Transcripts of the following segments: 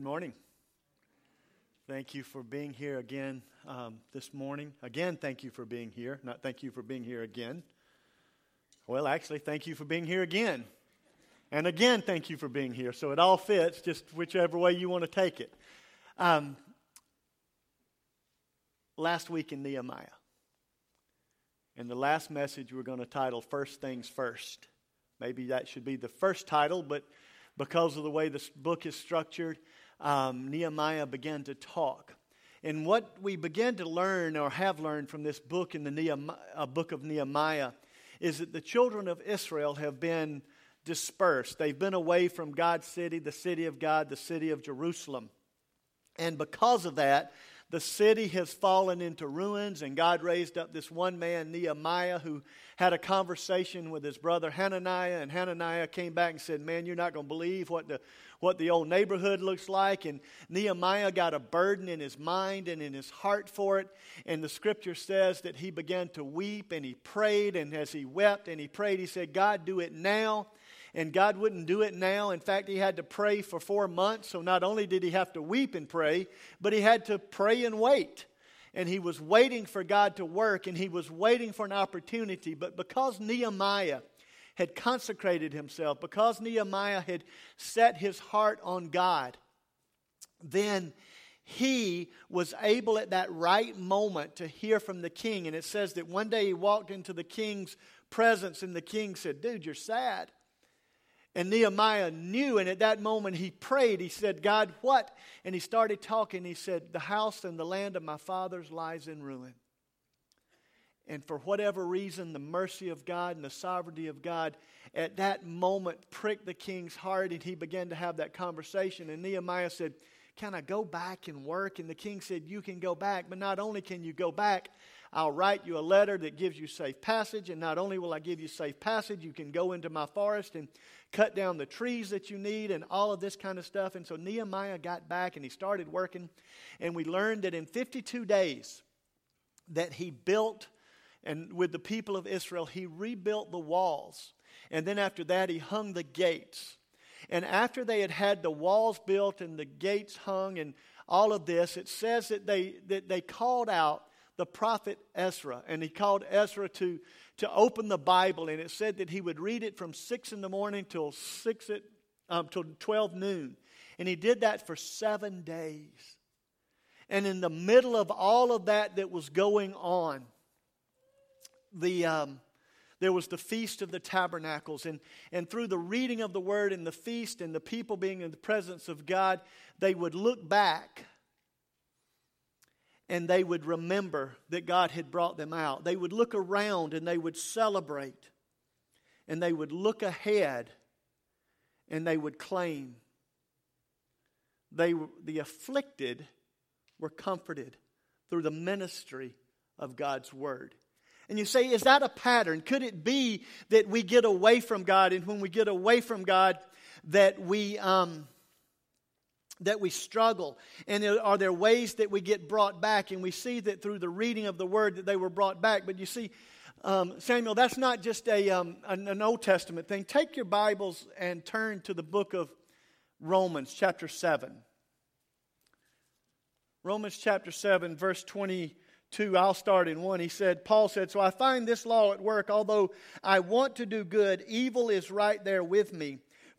Good morning. Thank you for being here again um, this morning. Again, thank you for being here. Not thank you for being here again. Well, actually, thank you for being here again. And again, thank you for being here. So it all fits, just whichever way you want to take it. Um, last week in Nehemiah, and the last message we're going to title First Things First. Maybe that should be the first title, but because of the way this book is structured, um, Nehemiah began to talk. And what we begin to learn or have learned from this book in the Nehemiah, uh, book of Nehemiah is that the children of Israel have been dispersed. They've been away from God's city, the city of God, the city of Jerusalem. And because of that, the city has fallen into ruins, and God raised up this one man, Nehemiah, who had a conversation with his brother Hananiah. And Hananiah came back and said, Man, you're not going to believe what the, what the old neighborhood looks like. And Nehemiah got a burden in his mind and in his heart for it. And the scripture says that he began to weep and he prayed. And as he wept and he prayed, he said, God, do it now and God wouldn't do it now. In fact, he had to pray for four months. So not only did he have to weep and pray, but he had to pray and wait. And he was waiting for God to work and he was waiting for an opportunity. But because Nehemiah had consecrated himself, because Nehemiah had set his heart on God, then he was able at that right moment to hear from the king. And it says that one day he walked into the king's presence, and the king said, Dude, you're sad. And Nehemiah knew, and at that moment he prayed. He said, God, what? And he started talking. He said, The house and the land of my fathers lies in ruin. And for whatever reason, the mercy of God and the sovereignty of God at that moment pricked the king's heart, and he began to have that conversation. And Nehemiah said, Can I go back and work? And the king said, You can go back, but not only can you go back, I'll write you a letter that gives you safe passage. And not only will I give you safe passage, you can go into my forest and cut down the trees that you need and all of this kind of stuff. And so Nehemiah got back and he started working. And we learned that in 52 days that he built, and with the people of Israel, he rebuilt the walls. And then after that, he hung the gates. And after they had had the walls built and the gates hung and all of this, it says that they, that they called out the prophet Ezra. And he called Ezra to to open the Bible, and it said that he would read it from 6 in the morning till 6 at, um, till 12 noon. And he did that for seven days. And in the middle of all of that that was going on, the, um, there was the Feast of the Tabernacles. And, and through the reading of the Word and the feast and the people being in the presence of God, they would look back and they would remember that God had brought them out. They would look around and they would celebrate. And they would look ahead and they would claim. They, the afflicted were comforted through the ministry of God's word. And you say, is that a pattern? Could it be that we get away from God, and when we get away from God, that we um, that we struggle? And are there ways that we get brought back? And we see that through the reading of the word that they were brought back. But you see, um, Samuel, that's not just a, um, an, an Old Testament thing. Take your Bibles and turn to the book of Romans, chapter 7. Romans chapter 7, verse 22, I'll start in 1. He said, Paul said, So I find this law at work. Although I want to do good, evil is right there with me.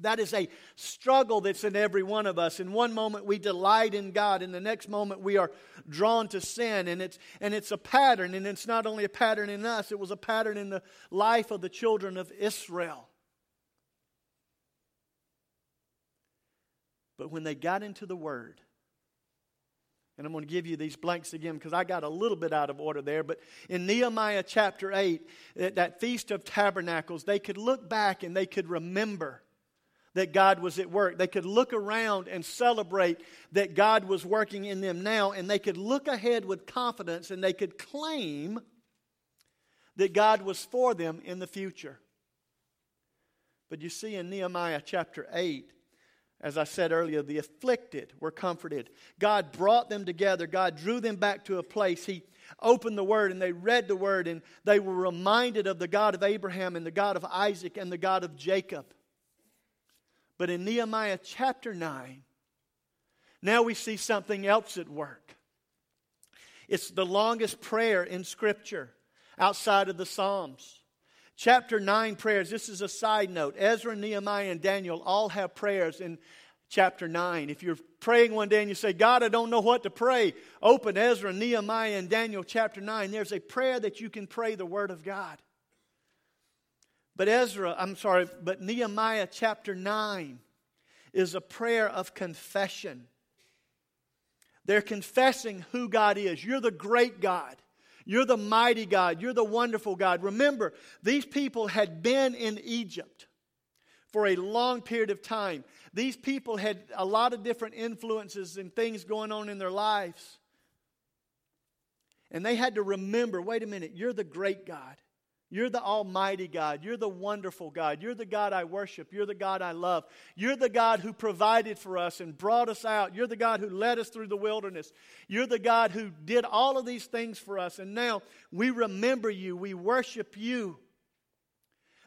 That is a struggle that's in every one of us. In one moment we delight in God, in the next moment we are drawn to sin, and it's and it's a pattern, and it's not only a pattern in us, it was a pattern in the life of the children of Israel. But when they got into the word, and I'm going to give you these blanks again because I got a little bit out of order there. But in Nehemiah chapter 8, that, that Feast of Tabernacles, they could look back and they could remember that God was at work. They could look around and celebrate that God was working in them now, and they could look ahead with confidence and they could claim that God was for them in the future. But you see in Nehemiah chapter 8, as I said earlier, the afflicted were comforted. God brought them together. God drew them back to a place. He opened the Word and they read the Word and they were reminded of the God of Abraham and the God of Isaac and the God of Jacob. But in Nehemiah chapter 9, now we see something else at work. It's the longest prayer in Scripture outside of the Psalms. Chapter 9 prayers, this is a side note. Ezra, Nehemiah, and Daniel all have prayers in chapter 9. If you're praying one day and you say, God, I don't know what to pray, open Ezra, Nehemiah, and Daniel chapter 9. There's a prayer that you can pray the Word of God. But Ezra, I'm sorry, but Nehemiah chapter 9 is a prayer of confession. They're confessing who God is. You're the great God. You're the mighty God. You're the wonderful God. Remember, these people had been in Egypt for a long period of time. These people had a lot of different influences and things going on in their lives. And they had to remember wait a minute, you're the great God. You're the Almighty God. You're the wonderful God. You're the God I worship. You're the God I love. You're the God who provided for us and brought us out. You're the God who led us through the wilderness. You're the God who did all of these things for us. And now we remember you. We worship you.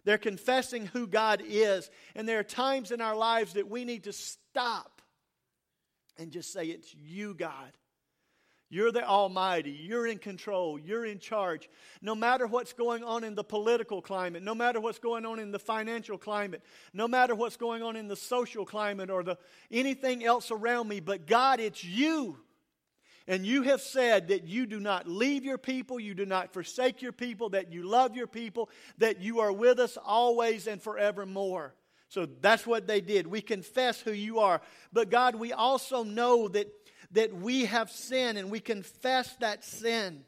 They're confessing who God is. And there are times in our lives that we need to stop and just say, It's you, God. You're the Almighty. You're in control. You're in charge. No matter what's going on in the political climate, no matter what's going on in the financial climate, no matter what's going on in the social climate or the, anything else around me, but God, it's you. And you have said that you do not leave your people, you do not forsake your people, that you love your people, that you are with us always and forevermore. So that's what they did. We confess who you are. But God, we also know that that we have sinned and we confess that sin.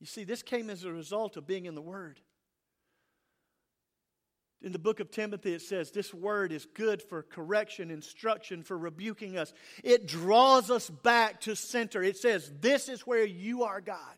You see, this came as a result of being in the Word. In the book of Timothy, it says, This word is good for correction, instruction, for rebuking us. It draws us back to center. It says, This is where you are, God.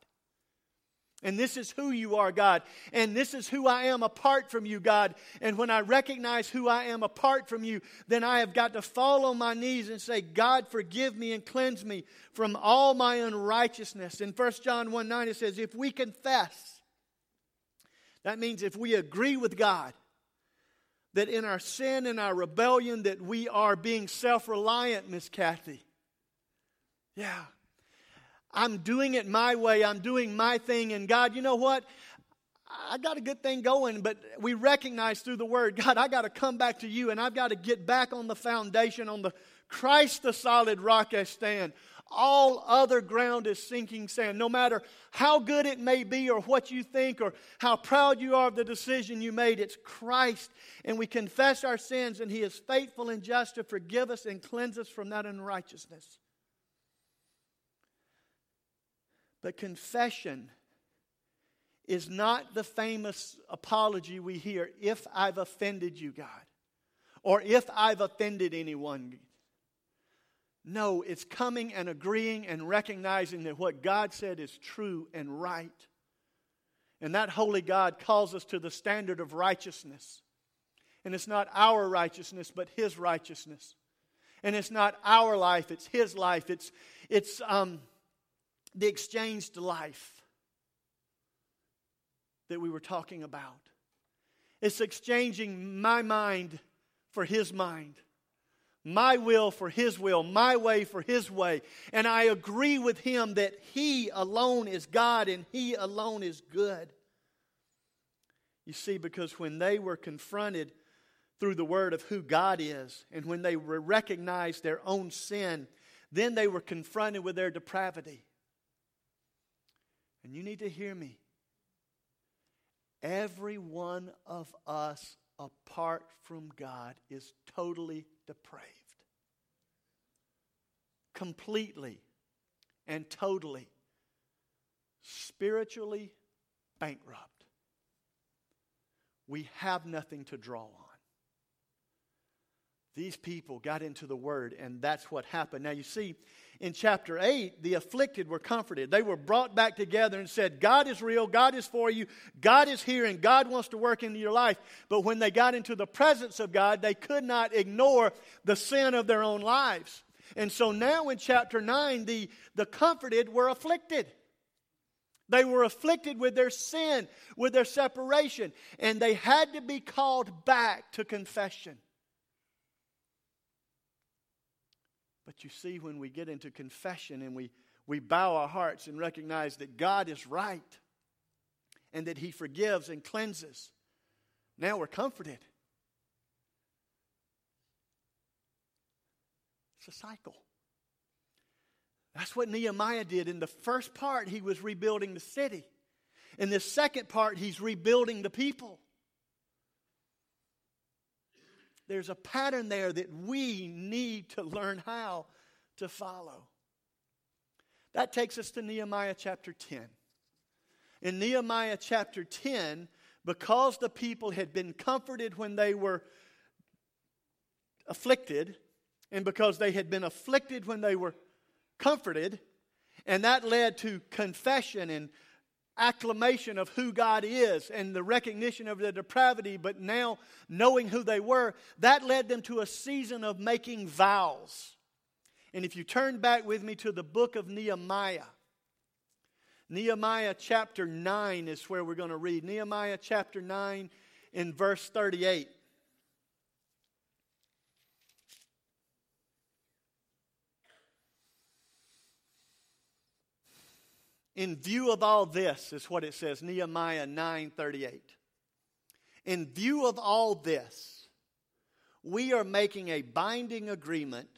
And this is who you are, God. And this is who I am apart from you, God. And when I recognize who I am apart from you, then I have got to fall on my knees and say, God, forgive me and cleanse me from all my unrighteousness. In 1 John 1 9, it says, if we confess, that means if we agree with God, that in our sin and our rebellion that we are being self-reliant, Miss Kathy. Yeah. I'm doing it my way. I'm doing my thing. And God, you know what? I got a good thing going, but we recognize through the word, God, I got to come back to you and I've got to get back on the foundation, on the Christ, the solid rock I stand. All other ground is sinking sand. No matter how good it may be, or what you think, or how proud you are of the decision you made, it's Christ. And we confess our sins, and He is faithful and just to forgive us and cleanse us from that unrighteousness. But confession is not the famous apology we hear if I've offended you, God, or if I've offended anyone. No, it's coming and agreeing and recognizing that what God said is true and right. And that holy God calls us to the standard of righteousness. And it's not our righteousness, but His righteousness. And it's not our life, it's His life. It's, it's, um, the exchanged life that we were talking about. It's exchanging my mind for his mind, my will for his will, my way for his way. And I agree with him that he alone is God and he alone is good. You see, because when they were confronted through the word of who God is, and when they recognized their own sin, then they were confronted with their depravity. And you need to hear me. Every one of us, apart from God, is totally depraved. Completely and totally. Spiritually bankrupt. We have nothing to draw on. these people got into the word, and that's what happened. Now, you see, in chapter 8, the afflicted were comforted. They were brought back together and said, God is real, God is for you, God is here, and God wants to work into your life. But when they got into the presence of God, they could not ignore the sin of their own lives. And so now in chapter 9, the, the comforted were afflicted. They were afflicted with their sin, with their separation, and they had to be called back to confession. But you see, when we get into confession and we, we bow our hearts and recognize that God is right and that He forgives and cleanses, now we're comforted. It's a cycle. That's what Nehemiah did. In the first part, he was rebuilding the city. In the second part, he's rebuilding the people. There's a pattern there that we need to learn how to follow. That takes us to Nehemiah chapter 10. In Nehemiah chapter 10, because the people had been comforted when they were afflicted, and because they had been afflicted when they were comforted, and that led to confession and acclamation of who God is and the recognition of their depravity, but now knowing who they were, that led them to a season of making vows. And if you turn back with me to the book of Nehemiah, Nehemiah chapter 9 is where we're going to read. Nehemiah chapter 9 in verse 38. In view of all this, is what it says, Nehemiah 9:38. In view of all this, we are making a binding agreement,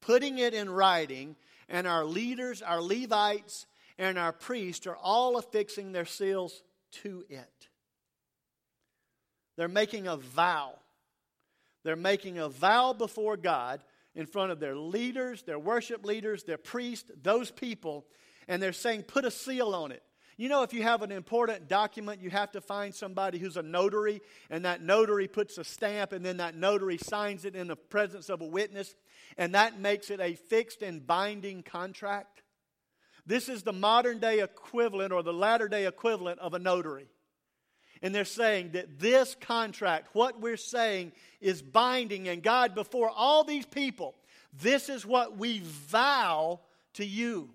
putting it in writing, and our leaders, our Levites, and our priests are all affixing their seals to it. They're making a vow. They're making a vow before God in front of their leaders, their worship leaders, their priests, those people, and they're saying, put a seal on it. You know, if you have an important document, you have to find somebody who's a notary, and that notary puts a stamp, and then that notary signs it in the presence of a witness, and that makes it a fixed and binding contract. This is the modern day equivalent or the latter day equivalent of a notary. And they're saying that this contract, what we're saying, is binding, and God, before all these people, this is what we vow to you.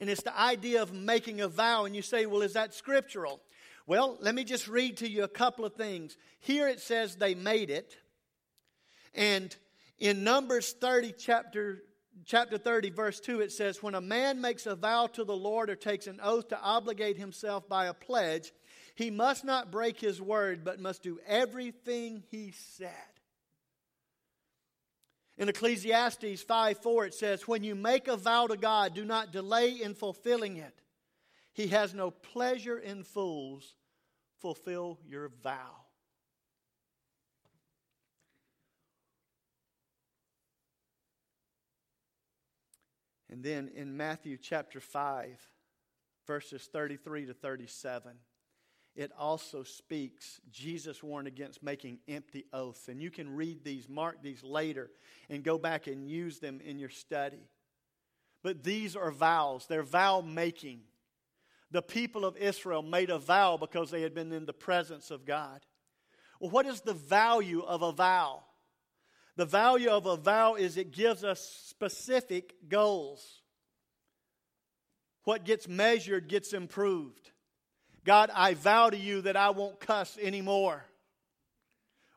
And it's the idea of making a vow. And you say, well, is that scriptural? Well, let me just read to you a couple of things. Here it says they made it. And in Numbers 30, chapter, chapter 30, verse 2, it says, When a man makes a vow to the Lord or takes an oath to obligate himself by a pledge, he must not break his word, but must do everything he said. In Ecclesiastes 5 4, it says, When you make a vow to God, do not delay in fulfilling it. He has no pleasure in fools. Fulfill your vow. And then in Matthew chapter 5, verses 33 to 37 it also speaks, Jesus warned against making empty oaths. And you can read these, mark these later, and go back and use them in your study. But these are vows, they're vow making. The people of Israel made a vow because they had been in the presence of God. Well, what is the value of a vow? The value of a vow is it gives us specific goals. What gets measured gets improved. God, I vow to you that I won't cuss anymore.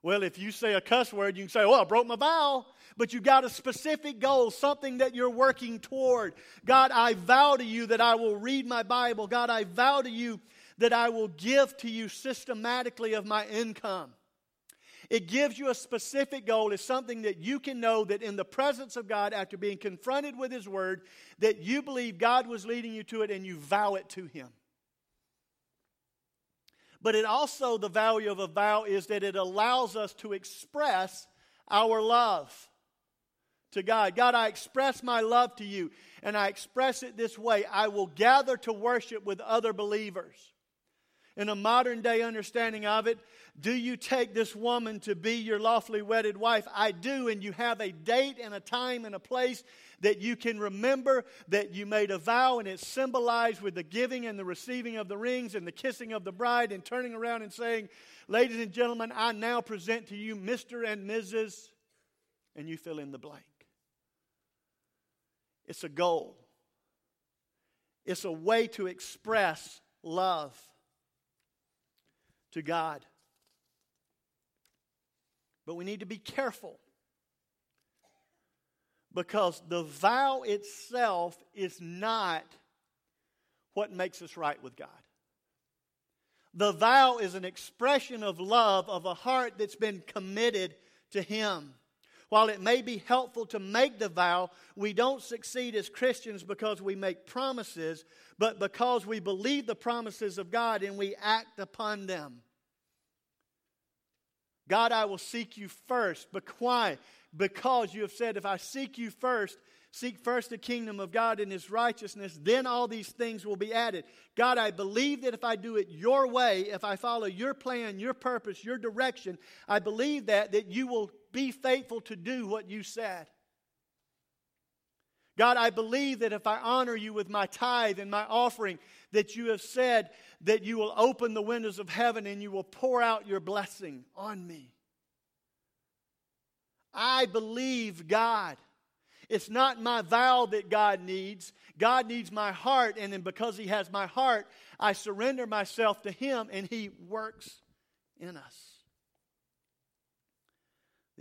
Well, if you say a cuss word, you can say, Oh, I broke my vow. But you got a specific goal, something that you're working toward. God, I vow to you that I will read my Bible. God, I vow to you that I will give to you systematically of my income. It gives you a specific goal. It's something that you can know that in the presence of God, after being confronted with His Word, that you believe God was leading you to it and you vow it to Him. But it also, the value of a vow is that it allows us to express our love to God. God, I express my love to you, and I express it this way I will gather to worship with other believers. In a modern day understanding of it, do you take this woman to be your lawfully wedded wife? I do, and you have a date and a time and a place that you can remember that you made a vow, and it's symbolized with the giving and the receiving of the rings and the kissing of the bride and turning around and saying, Ladies and gentlemen, I now present to you Mr. and Mrs., and you fill in the blank. It's a goal, it's a way to express love to God. But we need to be careful because the vow itself is not what makes us right with God. The vow is an expression of love of a heart that's been committed to Him. While it may be helpful to make the vow, we don't succeed as Christians because we make promises, but because we believe the promises of God and we act upon them. God, I will seek you first. But why? Because you have said, if I seek you first, seek first the kingdom of God and his righteousness, then all these things will be added. God, I believe that if I do it your way, if I follow your plan, your purpose, your direction, I believe that, that you will be faithful to do what you said. God, I believe that if I honor you with my tithe and my offering, that you have said that you will open the windows of heaven and you will pour out your blessing on me. I believe God. It's not my vow that God needs. God needs my heart, and then because He has my heart, I surrender myself to Him and He works in us.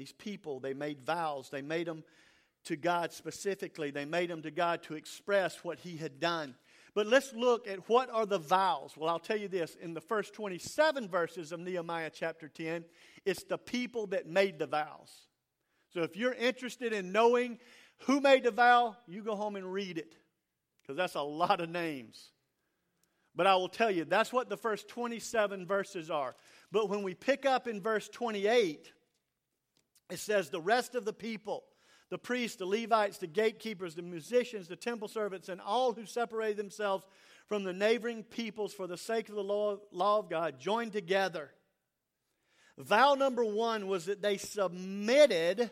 These people, they made vows, they made them to God specifically, they made them to God to express what He had done. But let's look at what are the vows. Well, I'll tell you this in the first 27 verses of Nehemiah chapter 10, it's the people that made the vows. So if you're interested in knowing who made the vow, you go home and read it because that's a lot of names. But I will tell you, that's what the first 27 verses are. But when we pick up in verse 28, it says, The rest of the people the priests, the Levites, the gatekeepers, the musicians, the temple servants, and all who separated themselves from the neighboring peoples for the sake of the law, law of God joined together. Vow number one was that they submitted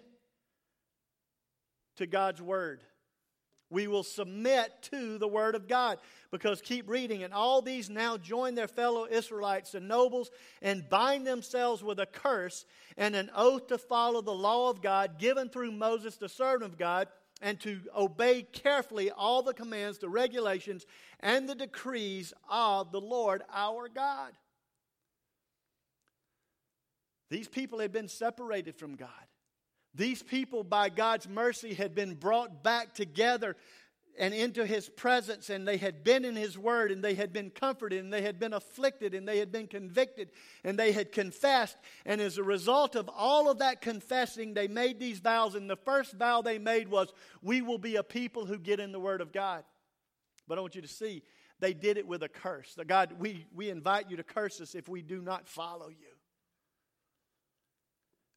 to God's word. We will submit to the word of God. Because keep reading, and all these now join their fellow Israelites and nobles and bind themselves with a curse and an oath to follow the law of God given through Moses, the servant of God, and to obey carefully all the commands, the regulations, and the decrees of the Lord our God. These people had been separated from God. These people, by God's mercy, had been brought back together and into his presence, and they had been in his word, and they had been comforted, and they had been afflicted, and they had been convicted, and they had confessed. And as a result of all of that confessing, they made these vows. And the first vow they made was, We will be a people who get in the word of God. But I want you to see, they did it with a curse. God, we, we invite you to curse us if we do not follow you.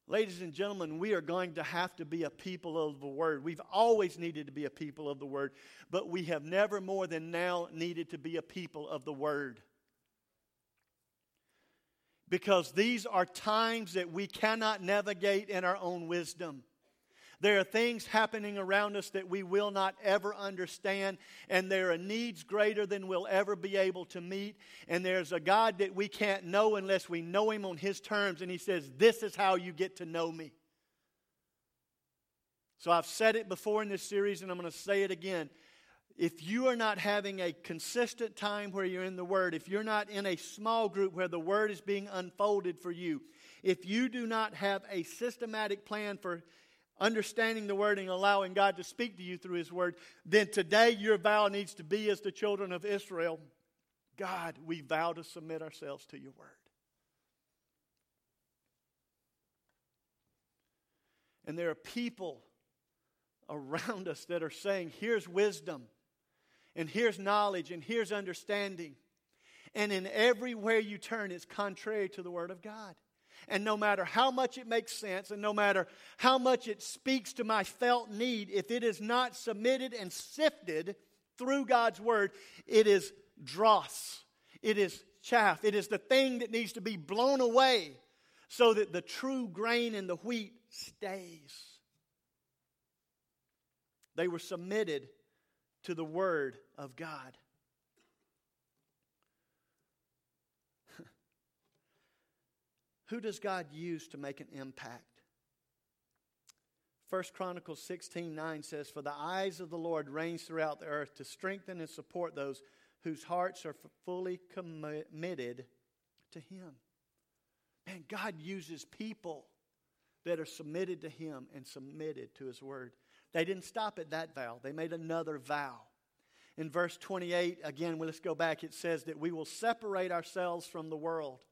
Ladies and gentlemen, we are going to have to be a people of the Word. We've always needed to be a people of the Word, but we have never more than now needed to be a people of the Word. Because these are times that we cannot navigate in our own wisdom. There are things happening around us that we will not ever understand, and there are needs greater than we'll ever be able to meet. And there's a God that we can't know unless we know Him on His terms. And He says, This is how you get to know me. So I've said it before in this series, and I'm going to say it again. If you are not having a consistent time where you're in the Word, if you're not in a small group where the Word is being unfolded for you, if you do not have a systematic plan for understanding the word and allowing God to speak to you through his word, then today your vow needs to be as the children of Israel God, we vow to submit ourselves to your word. And there are people around us that are saying, here's wisdom, and here's knowledge, and here's understanding. And in everywhere you turn, it's contrary to the Word of God. And no matter how much it makes sense and no matter how much it speaks to my felt need, if it is not submitted and sifted through God's word, it is dross. It is chaff. It is the thing that needs to be blown away so that the true grain in the wheat stays. They were submitted to the Word of God. Who does God use to make an impact? 1 Chronicles 16 9 says, For the eyes of the Lord range throughout the earth to strengthen and support those whose hearts are fully committed to Him. Man, God uses people that are submitted to Him and submitted to His Word. They didn't stop at that vow, they made another vow. In verse 28, again, let's go back, it says that we will separate ourselves from the world.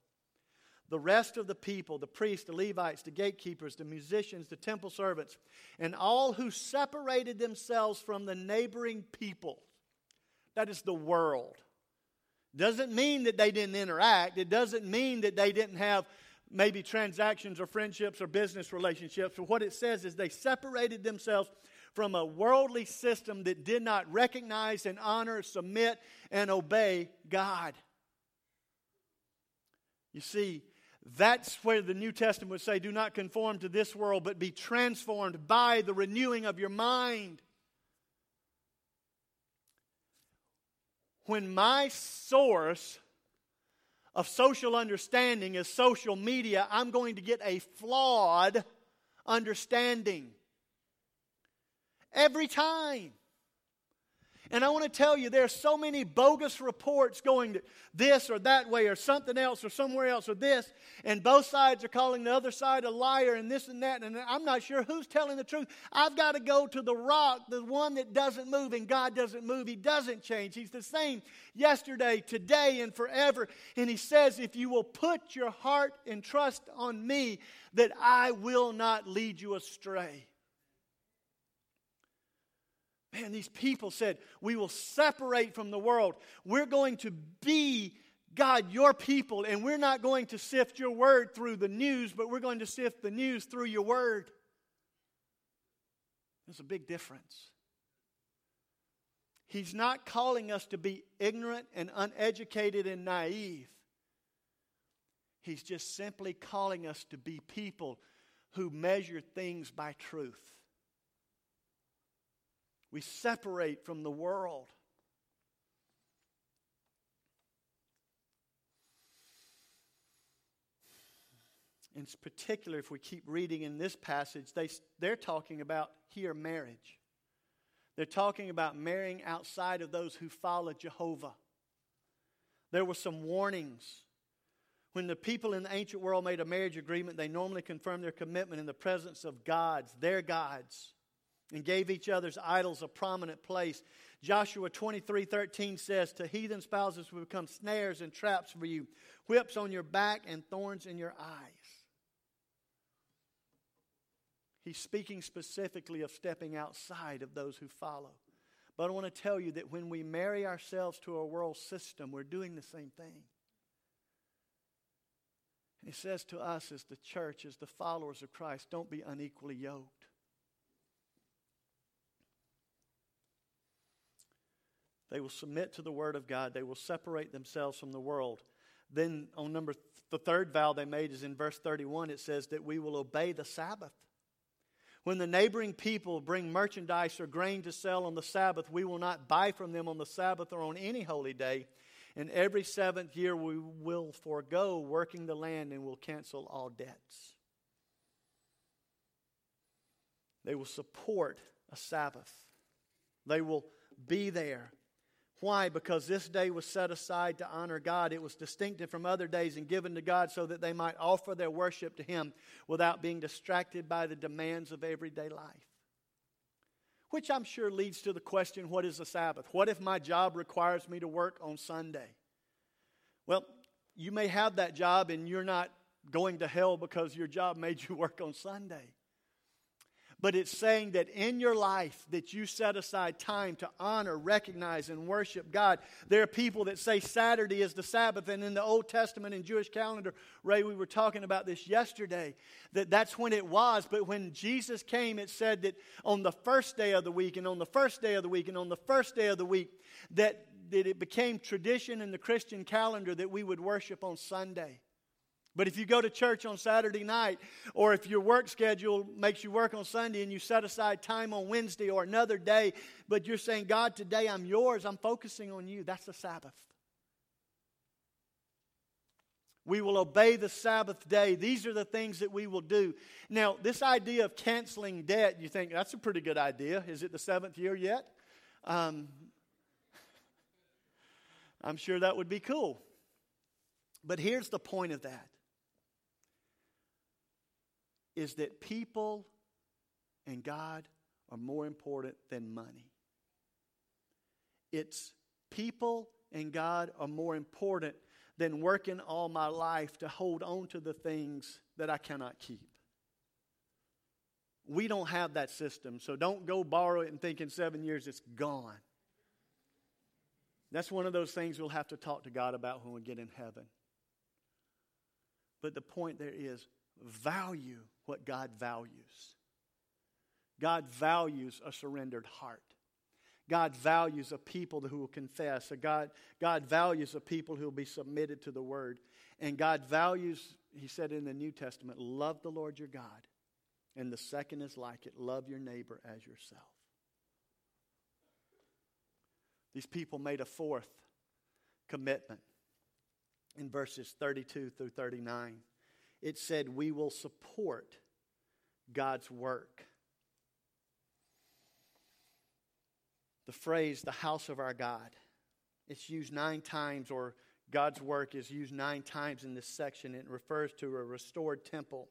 The rest of the people, the priests, the Levites, the gatekeepers, the musicians, the temple servants, and all who separated themselves from the neighboring people. That is the world. Doesn't mean that they didn't interact. It doesn't mean that they didn't have maybe transactions or friendships or business relationships. But what it says is they separated themselves from a worldly system that did not recognize and honor, submit, and obey God. You see, that's where the New Testament would say, Do not conform to this world, but be transformed by the renewing of your mind. When my source of social understanding is social media, I'm going to get a flawed understanding. Every time. And I want to tell you, there are so many bogus reports going this or that way or something else or somewhere else or this, and both sides are calling the other side a liar and this and that, and I'm not sure who's telling the truth. I've got to go to the rock, the one that doesn't move, and God doesn't move. He doesn't change. He's the same yesterday, today, and forever. And He says, if you will put your heart and trust on me, that I will not lead you astray. Man, these people said, We will separate from the world. We're going to be, God, your people, and we're not going to sift your word through the news, but we're going to sift the news through your word. There's a big difference. He's not calling us to be ignorant and uneducated and naive. He's just simply calling us to be people who measure things by truth. We separate from the world. In particular, if we keep reading in this passage, they, they're talking about here marriage. They're talking about marrying outside of those who follow Jehovah. There were some warnings. When the people in the ancient world made a marriage agreement, they normally confirmed their commitment in the presence of gods, their gods and gave each other's idols a prominent place. Joshua 23 13 says, To heathen spouses will become snares and traps for you, whips on your back and thorns in your eyes. He's speaking specifically of stepping outside of those who follow. But I want to tell you that when we marry ourselves to a world system, we're doing the same thing. And he says to us as the church, as the followers of Christ, don't be unequally yoked. They will submit to the word of God. They will separate themselves from the world. Then on number th- the third vow they made is in verse 31 it says that we will obey the Sabbath. When the neighboring people bring merchandise or grain to sell on the Sabbath, we will not buy from them on the Sabbath or on any holy day. And every seventh year we will forego working the land and will cancel all debts. They will support a Sabbath. They will be there. Why? Because this day was set aside to honor God. It was distinctive from other days and given to God so that they might offer their worship to Him without being distracted by the demands of everyday life. Which I'm sure leads to the question what is the Sabbath? What if my job requires me to work on Sunday? Well, you may have that job and you're not going to hell because your job made you work on Sunday but it's saying that in your life that you set aside time to honor recognize and worship god there are people that say saturday is the sabbath and in the old testament and jewish calendar ray we were talking about this yesterday that that's when it was but when jesus came it said that on the first day of the week and on the first day of the week and on the first day of the week that that it became tradition in the Christian calendar that we would worship on Sunday. But if you go to church on Saturday night, or if your work schedule makes you work on Sunday and you set aside time on Wednesday or another day, but you're saying, God, today I'm yours, I'm focusing on you, that's the Sabbath. We will obey the Sabbath day. These are the things that we will do. Now, this idea of canceling debt, you think that's a pretty good idea. Is it the seventh year yet? Um, I'm sure that would be cool. But here's the point of that is that people and God are more important than money. It's people and God are more important than working all my life to hold on to the things that I cannot keep. We don't have that system, so don't go borrow it and think in seven years it's gone. That's one of those things we'll have to talk to God about when we get in heaven. But the point there is value what God values. God values a surrendered heart. God values a people who will confess. God, God values a people who will be submitted to the word. And God values, he said in the New Testament, love the Lord your God. And the second is like it love your neighbor as yourself. These people made a fourth commitment in verses 32 through 39. It said, We will support God's work. The phrase, the house of our God, it's used nine times, or God's work is used nine times in this section. It refers to a restored temple.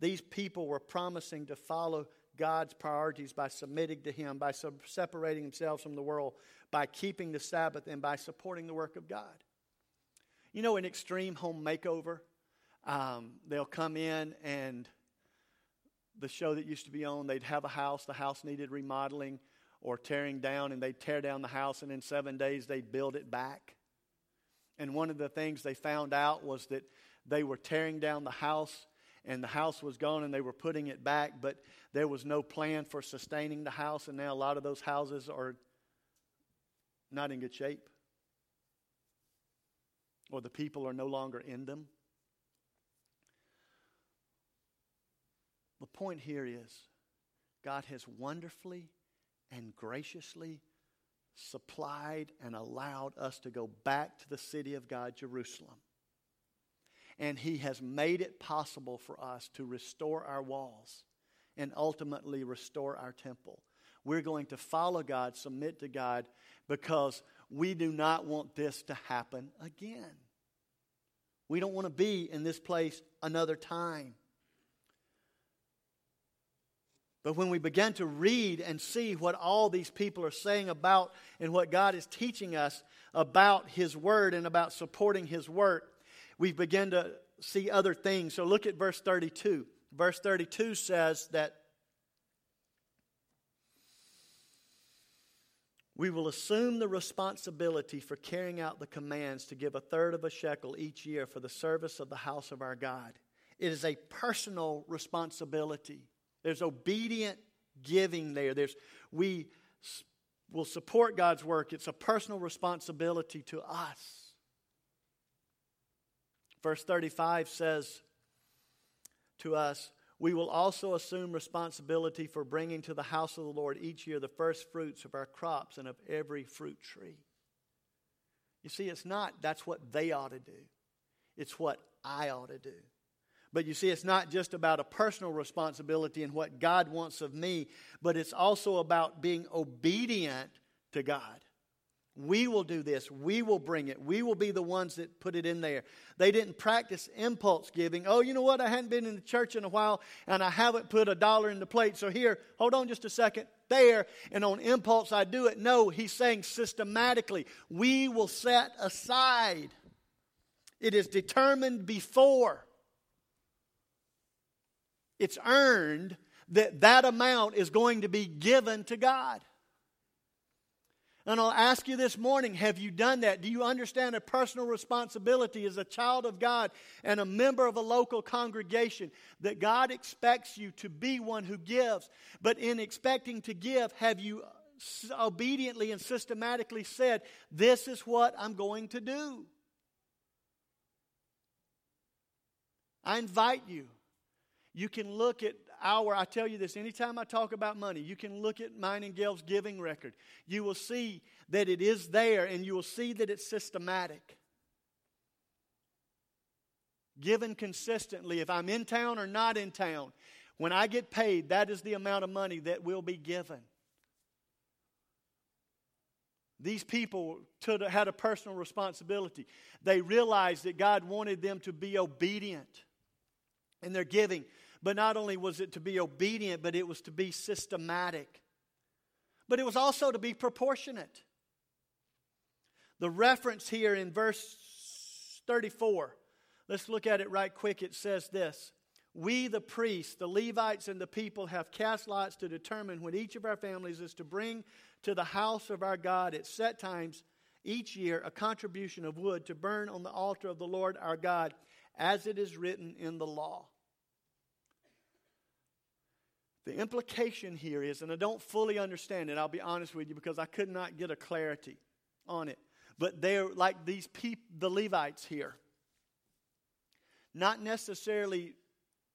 These people were promising to follow God's priorities by submitting to Him, by separating themselves from the world, by keeping the Sabbath, and by supporting the work of God. You know, an extreme home makeover, um, they'll come in and the show that used to be on, they'd have a house, the house needed remodeling or tearing down, and they'd tear down the house, and in seven days they'd build it back. And one of the things they found out was that they were tearing down the house and the house was gone and they were putting it back, but there was no plan for sustaining the house, and now a lot of those houses are not in good shape, or the people are no longer in them. The point here is God has wonderfully and graciously supplied and allowed us to go back to the city of God, Jerusalem and He has made it possible for us to restore our walls and ultimately restore our temple. We're going to follow God, submit to God, because we do not want this to happen again. We don't want to be in this place another time. But when we begin to read and see what all these people are saying about and what God is teaching us about His Word and about supporting His work, we begin to see other things. So look at verse 32. Verse 32 says that we will assume the responsibility for carrying out the commands to give a third of a shekel each year for the service of the house of our God. It is a personal responsibility. There's obedient giving there. There's we will support God's work. It's a personal responsibility to us. Verse 35 says to us, We will also assume responsibility for bringing to the house of the Lord each year the first fruits of our crops and of every fruit tree. You see, it's not that's what they ought to do, it's what I ought to do. But you see, it's not just about a personal responsibility and what God wants of me, but it's also about being obedient to God. We will do this. We will bring it. We will be the ones that put it in there. They didn't practice impulse giving. Oh, you know what? I hadn't been in the church in a while and I haven't put a dollar in the plate. So here, hold on just a second. There, and on impulse I do it. No, he's saying systematically. We will set aside. It is determined before. It's earned that that amount is going to be given to God. And I'll ask you this morning have you done that? Do you understand a personal responsibility as a child of God and a member of a local congregation that God expects you to be one who gives? But in expecting to give, have you obediently and systematically said, This is what I'm going to do. I invite you. You can look at our, I tell you this, anytime I talk about money, you can look at mine and Gail's giving record. You will see that it is there and you will see that it's systematic. Given consistently, if I'm in town or not in town, when I get paid, that is the amount of money that will be given. These people had a personal responsibility. They realized that God wanted them to be obedient in their giving. But not only was it to be obedient, but it was to be systematic. But it was also to be proportionate. The reference here in verse 34, let's look at it right quick. It says this We, the priests, the Levites, and the people have cast lots to determine when each of our families is to bring to the house of our God at set times each year a contribution of wood to burn on the altar of the Lord our God, as it is written in the law. The implication here is, and I don't fully understand it, I'll be honest with you, because I could not get a clarity on it. But they're like these people, the Levites here. Not necessarily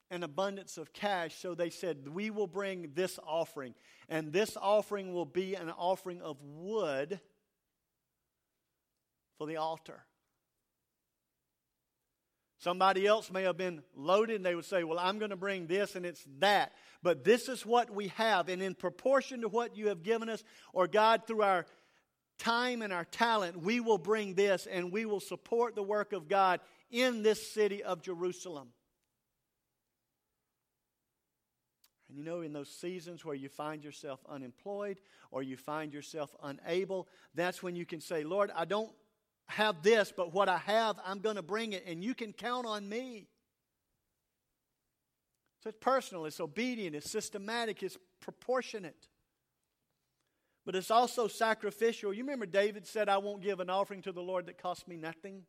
an abundance of cash, so they said, We will bring this offering. And this offering will be an offering of wood for the altar. Somebody else may have been loaded and they would say, Well, I'm going to bring this and it's that. But this is what we have. And in proportion to what you have given us, or God, through our time and our talent, we will bring this and we will support the work of God in this city of Jerusalem. And you know, in those seasons where you find yourself unemployed or you find yourself unable, that's when you can say, Lord, I don't have this, but what I have, I'm going to bring it, and you can count on me. So it's personal, it's obedient, it's systematic, it's proportionate. But it's also sacrificial. You remember David said, I won't give an offering to the Lord that costs me nothing?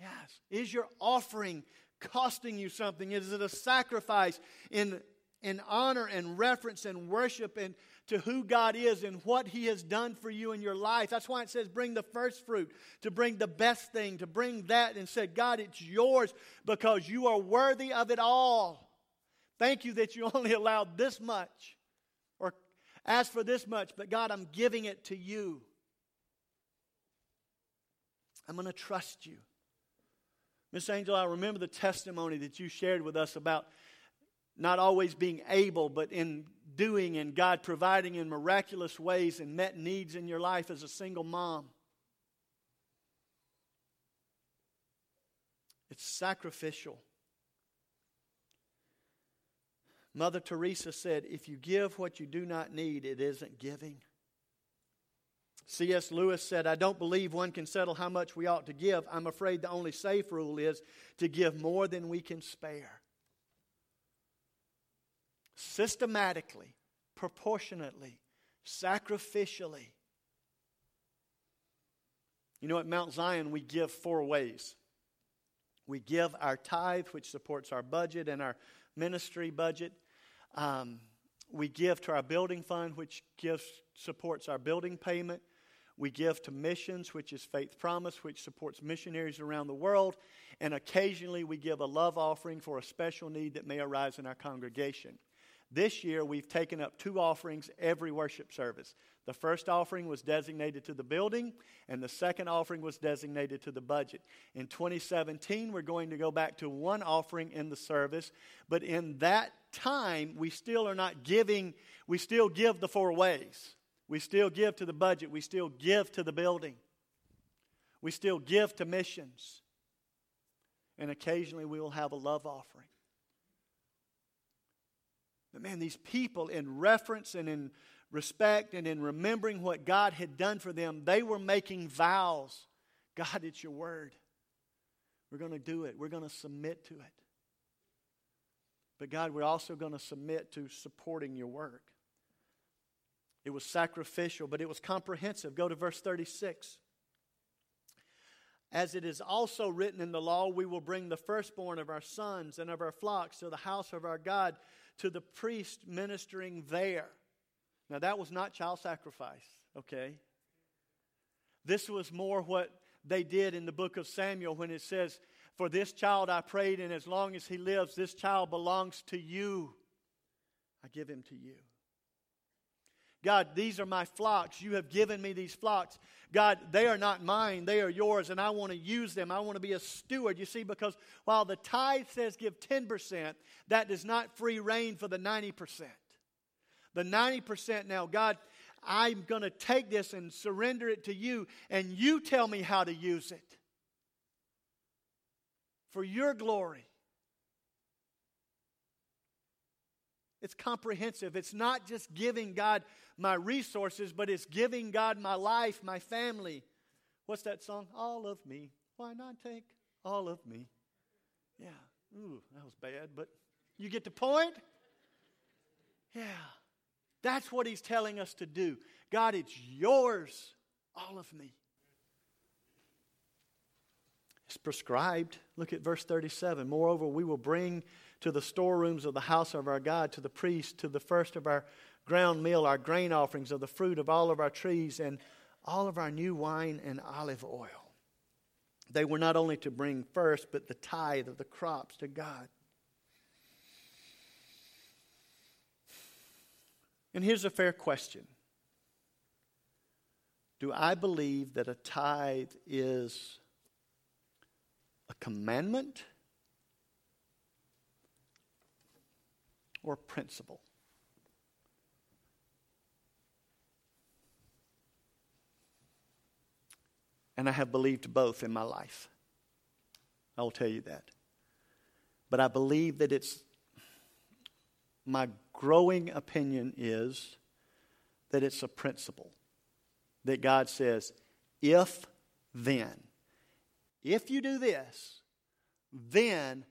Yes. Is your offering costing you something? Is it a sacrifice in, in honor and reference and worship and to who God is and what He has done for you in your life? That's why it says bring the first fruit, to bring the best thing, to bring that and say, God, it's yours because you are worthy of it all. Thank you that you only allowed this much or asked for this much, but God, I'm giving it to you. I'm going to trust you. Miss Angel, I remember the testimony that you shared with us about not always being able, but in doing and God providing in miraculous ways and met needs in your life as a single mom. It's sacrificial. Mother Teresa said, If you give what you do not need, it isn't giving. C.S. Lewis said, I don't believe one can settle how much we ought to give. I'm afraid the only safe rule is to give more than we can spare. Systematically, proportionately, sacrificially. You know, at Mount Zion, we give four ways. We give our tithe, which supports our budget and our ministry budget. Um, we give to our building fund, which gives supports our building payment. We give to missions, which is Faith Promise, which supports missionaries around the world. And occasionally we give a love offering for a special need that may arise in our congregation. This year, we've taken up two offerings every worship service. The first offering was designated to the building, and the second offering was designated to the budget. In 2017, we're going to go back to one offering in the service, but in that time, we still are not giving, we still give the four ways. We still give to the budget. We still give to the building. We still give to missions. And occasionally we will have a love offering. But man, these people, in reference and in respect and in remembering what God had done for them, they were making vows. God, it's your word. We're going to do it, we're going to submit to it. But God, we're also going to submit to supporting your work. It was sacrificial, but it was comprehensive. Go to verse 36. As it is also written in the law, we will bring the firstborn of our sons and of our flocks to the house of our God, to the priest ministering there. Now, that was not child sacrifice, okay? This was more what they did in the book of Samuel when it says, For this child I prayed, and as long as he lives, this child belongs to you. I give him to you. God, these are my flocks. You have given me these flocks. God, they are not mine, they are yours, and I want to use them. I want to be a steward. You see, because while the tithe says give 10%, that does not free reign for the 90%. The 90% now, God, I'm going to take this and surrender it to you, and you tell me how to use it for your glory. It's comprehensive. It's not just giving God my resources, but it's giving God my life, my family. What's that song? All of me. Why not take all of me? Yeah. Ooh, that was bad, but you get the point? Yeah. That's what he's telling us to do. God, it's yours, all of me. It's prescribed. Look at verse 37. Moreover, we will bring to the storerooms of the house of our God, to the priest, to the first of our ground meal, our grain offerings of the fruit of all of our trees, and all of our new wine and olive oil. They were not only to bring first, but the tithe of the crops to God. And here's a fair question Do I believe that a tithe is a commandment or principle? And I have believed both in my life. I will tell you that. But I believe that it's my growing opinion is that it's a principle that God says, if then, if you do this, then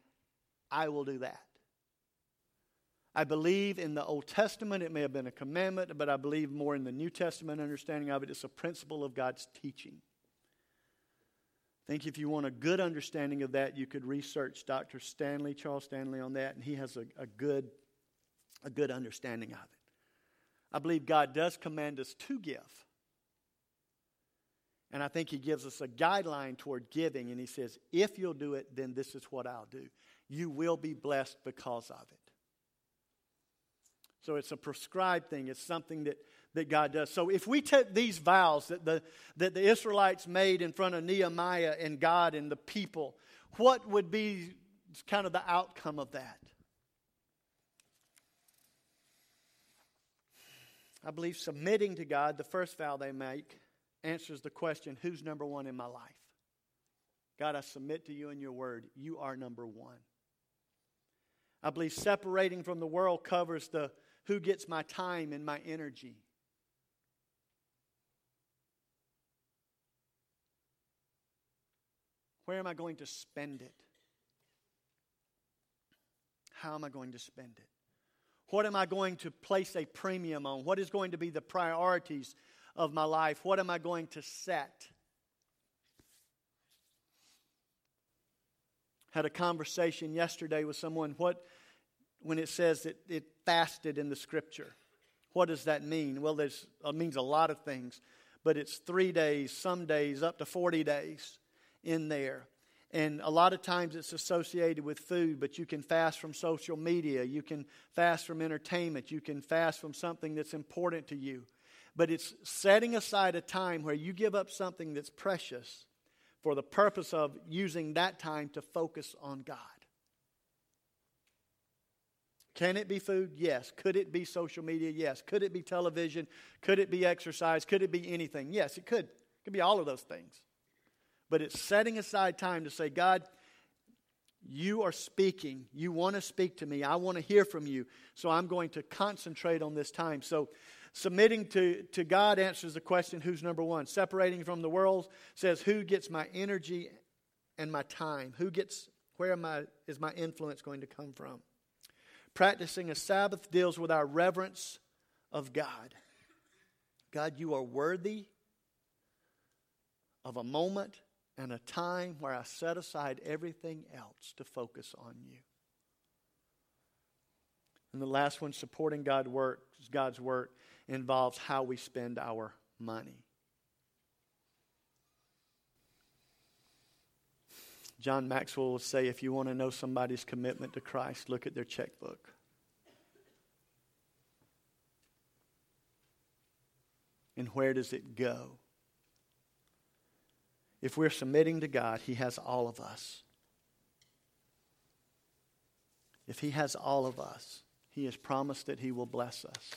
I will do that. I believe in the Old Testament, it may have been a commandment, but I believe more in the New Testament understanding of it. It's a principle of God's teaching. I think if you want a good understanding of that, you could research Dr. Stanley, Charles Stanley, on that, and he has a, a good a good understanding of it. I believe God does command us to give. And I think He gives us a guideline toward giving, and He says, if you'll do it, then this is what I'll do. You will be blessed because of it. So it's a prescribed thing, it's something that, that God does. So if we take these vows that the, that the Israelites made in front of Nehemiah and God and the people, what would be kind of the outcome of that? I believe submitting to God, the first vow they make, answers the question who's number one in my life? God, I submit to you and your word. You are number one. I believe separating from the world covers the who gets my time and my energy. Where am I going to spend it? How am I going to spend it? What am I going to place a premium on? What is going to be the priorities of my life? What am I going to set? Had a conversation yesterday with someone. What, when it says that it fasted in the scripture, what does that mean? Well, it means a lot of things, but it's three days, some days up to 40 days in there. And a lot of times it's associated with food, but you can fast from social media. You can fast from entertainment. You can fast from something that's important to you. But it's setting aside a time where you give up something that's precious for the purpose of using that time to focus on God. Can it be food? Yes. Could it be social media? Yes. Could it be television? Could it be exercise? Could it be anything? Yes, it could. It could be all of those things but it's setting aside time to say, God, you are speaking. You want to speak to me. I want to hear from you. So I'm going to concentrate on this time. So submitting to, to God answers the question who's number one? Separating from the world says, who gets my energy and my time? Who gets, where am I, is my influence going to come from? Practicing a Sabbath deals with our reverence of God. God, you are worthy of a moment and a time where I set aside everything else to focus on you. And the last one, supporting God work, God's work, involves how we spend our money. John Maxwell will say if you want to know somebody's commitment to Christ, look at their checkbook. And where does it go? If we're submitting to God, He has all of us. If He has all of us, He has promised that He will bless us.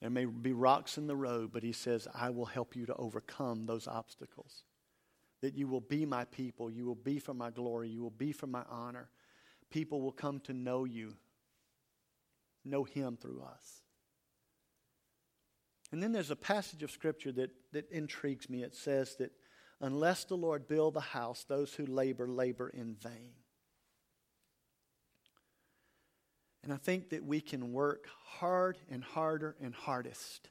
There may be rocks in the road, but He says, I will help you to overcome those obstacles. That you will be my people, you will be for my glory, you will be for my honor. People will come to know you, know Him through us. And then there's a passage of Scripture that, that intrigues me. It says that unless the Lord build the house, those who labor, labor in vain. And I think that we can work hard and harder and hardest.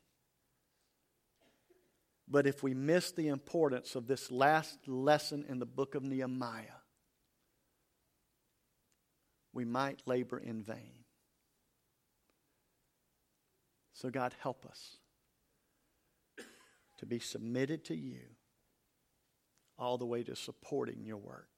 But if we miss the importance of this last lesson in the book of Nehemiah, we might labor in vain. So, God, help us to be submitted to you all the way to supporting your work.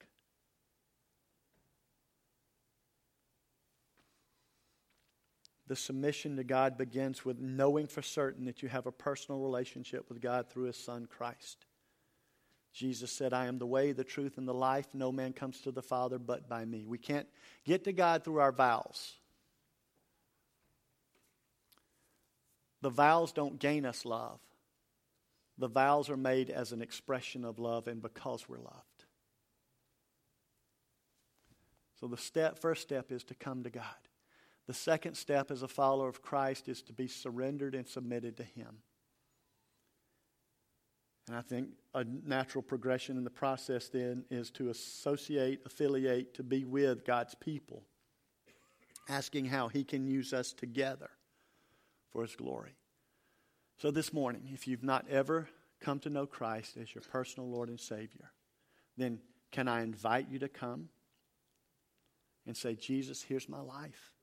The submission to God begins with knowing for certain that you have a personal relationship with God through His Son, Christ. Jesus said, I am the way, the truth, and the life. No man comes to the Father but by me. We can't get to God through our vows. The vows don't gain us love. The vows are made as an expression of love and because we're loved. So the step, first step is to come to God. The second step as a follower of Christ is to be surrendered and submitted to Him. And I think a natural progression in the process then is to associate, affiliate, to be with God's people, asking how He can use us together for His glory. So this morning, if you've not ever come to know Christ as your personal Lord and Savior, then can I invite you to come and say, Jesus, here's my life.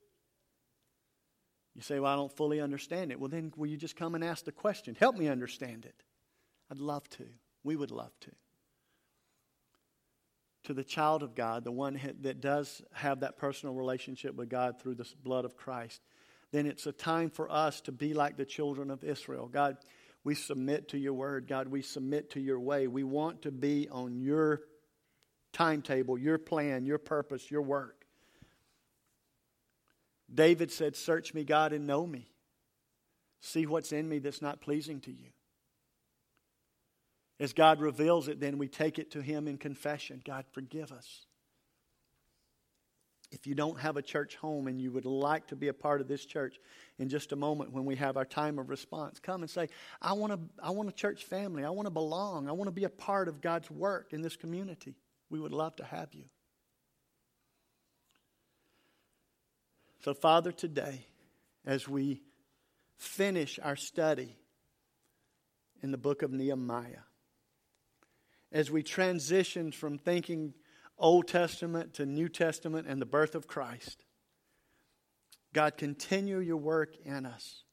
You say, Well, I don't fully understand it. Well, then will you just come and ask the question? Help me understand it. I'd love to. We would love to. To the child of God, the one that does have that personal relationship with God through the blood of Christ, then it's a time for us to be like the children of Israel. God, we submit to your word. God, we submit to your way. We want to be on your timetable, your plan, your purpose, your work. David said, Search me, God, and know me. See what's in me that's not pleasing to you. As God reveals it, then we take it to Him in confession God, forgive us. If you don't have a church home and you would like to be a part of this church, in just a moment when we have our time of response, come and say, I want, to, I want a church family. I want to belong. I want to be a part of God's work in this community. We would love to have you. So, Father, today, as we finish our study in the book of Nehemiah, as we transition from thinking Old Testament to New Testament and the birth of Christ, God, continue your work in us.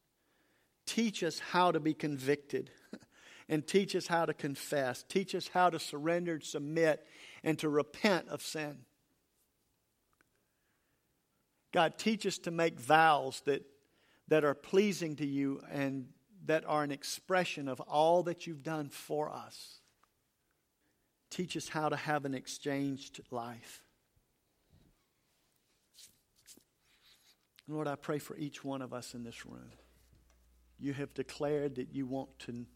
Teach us how to be convicted and teach us how to confess. Teach us how to surrender, submit, and to repent of sin. God, teach us to make vows that, that are pleasing to you and that are an expression of all that you've done for us. Teach us how to have an exchanged life. Lord, I pray for each one of us in this room. You have declared that you want to,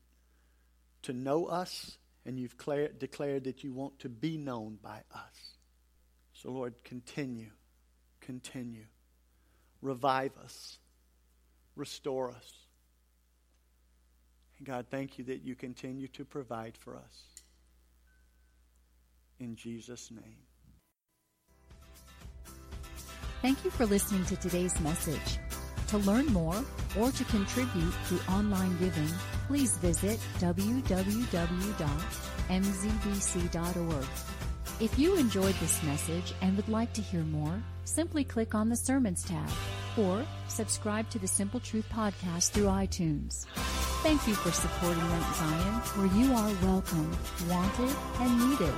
to know us, and you've declared, declared that you want to be known by us. So, Lord, continue continue. Revive us. Restore us. And God, thank you that you continue to provide for us. In Jesus' name. Thank you for listening to today's message. To learn more or to contribute through online giving, please visit www.mzbc.org. If you enjoyed this message and would like to hear more, simply click on the Sermons tab or subscribe to the Simple Truth Podcast through iTunes. Thank you for supporting Mount Zion, where you are welcome, wanted, and needed.